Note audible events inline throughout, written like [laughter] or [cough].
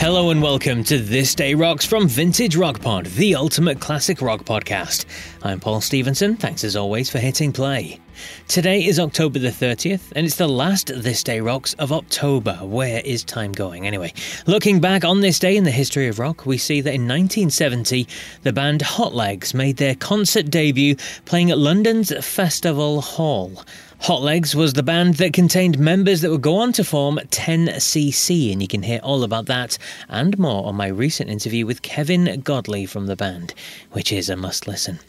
Hello and welcome to This Day Rocks from Vintage Rock Pod, the ultimate classic rock podcast. I'm Paul Stevenson. Thanks as always for hitting play. Today is October the 30th, and it's the last This Day Rocks of October. Where is time going anyway? Looking back on this day in the history of rock, we see that in 1970, the band Hot Legs made their concert debut playing at London's Festival Hall. Hot Legs was the band that contained members that would go on to form 10cc, and you can hear all about that and more on my recent interview with Kevin Godley from the band, which is a must listen.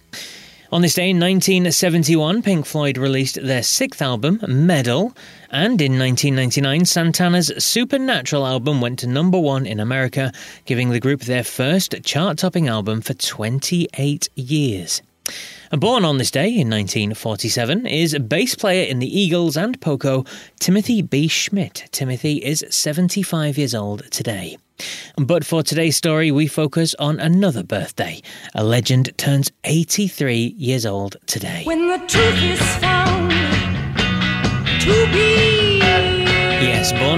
On this day in 1971, Pink Floyd released their sixth album, Meddle, and in 1999, Santana's Supernatural album went to number one in America, giving the group their first chart topping album for 28 years. Born on this day in 1947 is bass player in the Eagles and Poco, Timothy B. Schmit. Timothy is 75 years old today. But for today's story, we focus on another birthday. A legend turns 83 years old today. When the truth is found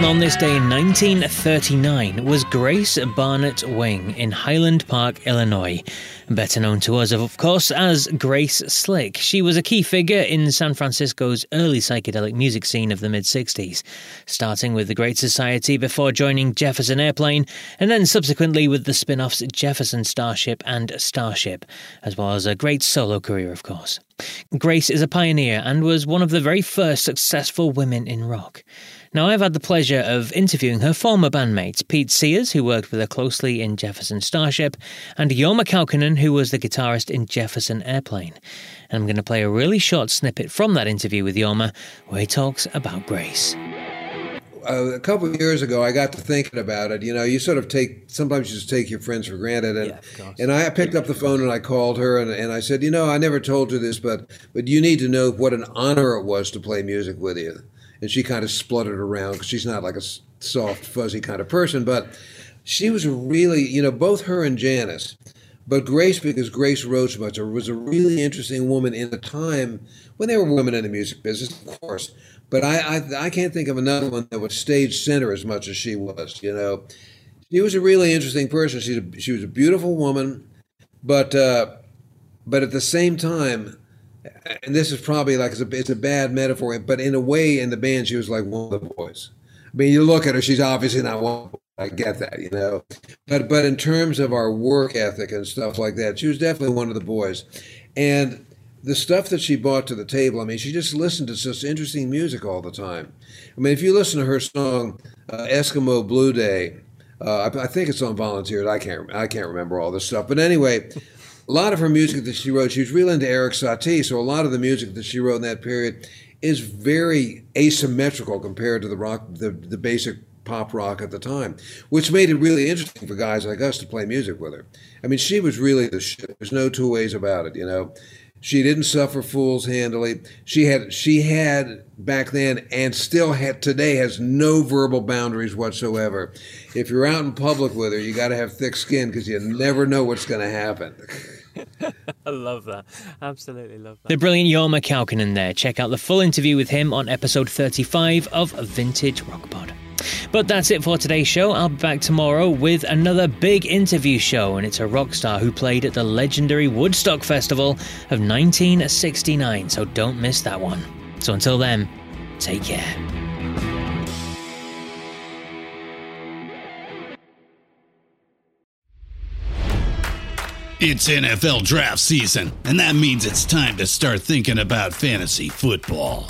born on this day in 1939 was Grace Barnett Wing in Highland Park, Illinois. Better known to us, of course, as Grace Slick. She was a key figure in San Francisco's early psychedelic music scene of the mid 60s, starting with the Great Society before joining Jefferson Airplane, and then subsequently with the spin offs Jefferson Starship and Starship, as well as a great solo career, of course. Grace is a pioneer and was one of the very first successful women in rock. Now, I've had the pleasure of interviewing her former bandmates, Pete Sears, who worked with her closely in Jefferson Starship, and Jorma Kaukonen, who was the guitarist in Jefferson Airplane. And I'm going to play a really short snippet from that interview with Jorma, where he talks about Grace. Uh, a couple of years ago, I got to thinking about it. You know, you sort of take sometimes you just take your friends for granted, and Yeah, and I picked up the phone and I called her and, and I said, you know, I never told you this, but but you need to know what an honor it was to play music with you. And she kind of spluttered around because she's not like a soft, fuzzy kind of person, but she was really, you know, both her and Janis, but Grace because Grace much, was a really interesting woman in a time when there were women in the music business, of course. But I, I, I can't think of another one that was stage center as much as she was. You know, she was a really interesting person. She's a, she was a beautiful woman, but uh, but at the same time, and this is probably like it's a, it's a bad metaphor, but in a way, in the band, she was like one of the boys. I mean, you look at her; she's obviously not one. I get that, you know, but but in terms of our work ethic and stuff like that, she was definitely one of the boys, and the stuff that she brought to the table. I mean, she just listened to such interesting music all the time. I mean, if you listen to her song uh, "Eskimo Blue Day," uh, I, I think it's on Volunteers. I can't I can't remember all this stuff, but anyway, a lot of her music that she wrote, she was really into Eric Satie. So a lot of the music that she wrote in that period is very asymmetrical compared to the rock, the, the basic pop rock at the time, which made it really interesting for guys like us to play music with her. I mean, she was really the shit. There's no two ways about it, you know. She didn't suffer fools handily. She had she had back then and still had today has no verbal boundaries whatsoever. If you're out in public with her, you got to have thick skin because you never know what's going to happen. [laughs] I love that. Absolutely love that. The brilliant Jorma Kaukonen there. Check out the full interview with him on episode 35 of Vintage Rock Pod. But that's it for today's show. I'll be back tomorrow with another big interview show, and it's a rock star who played at the legendary Woodstock Festival of 1969, so don't miss that one. So until then, take care. It's NFL draft season, and that means it's time to start thinking about fantasy football.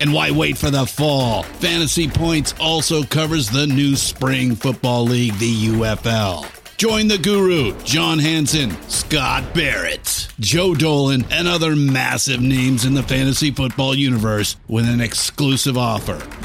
And why wait for the fall? Fantasy Points also covers the new spring football league, the UFL. Join the guru, John Hansen, Scott Barrett. Joe Dolan, and other massive names in the fantasy football universe with an exclusive offer.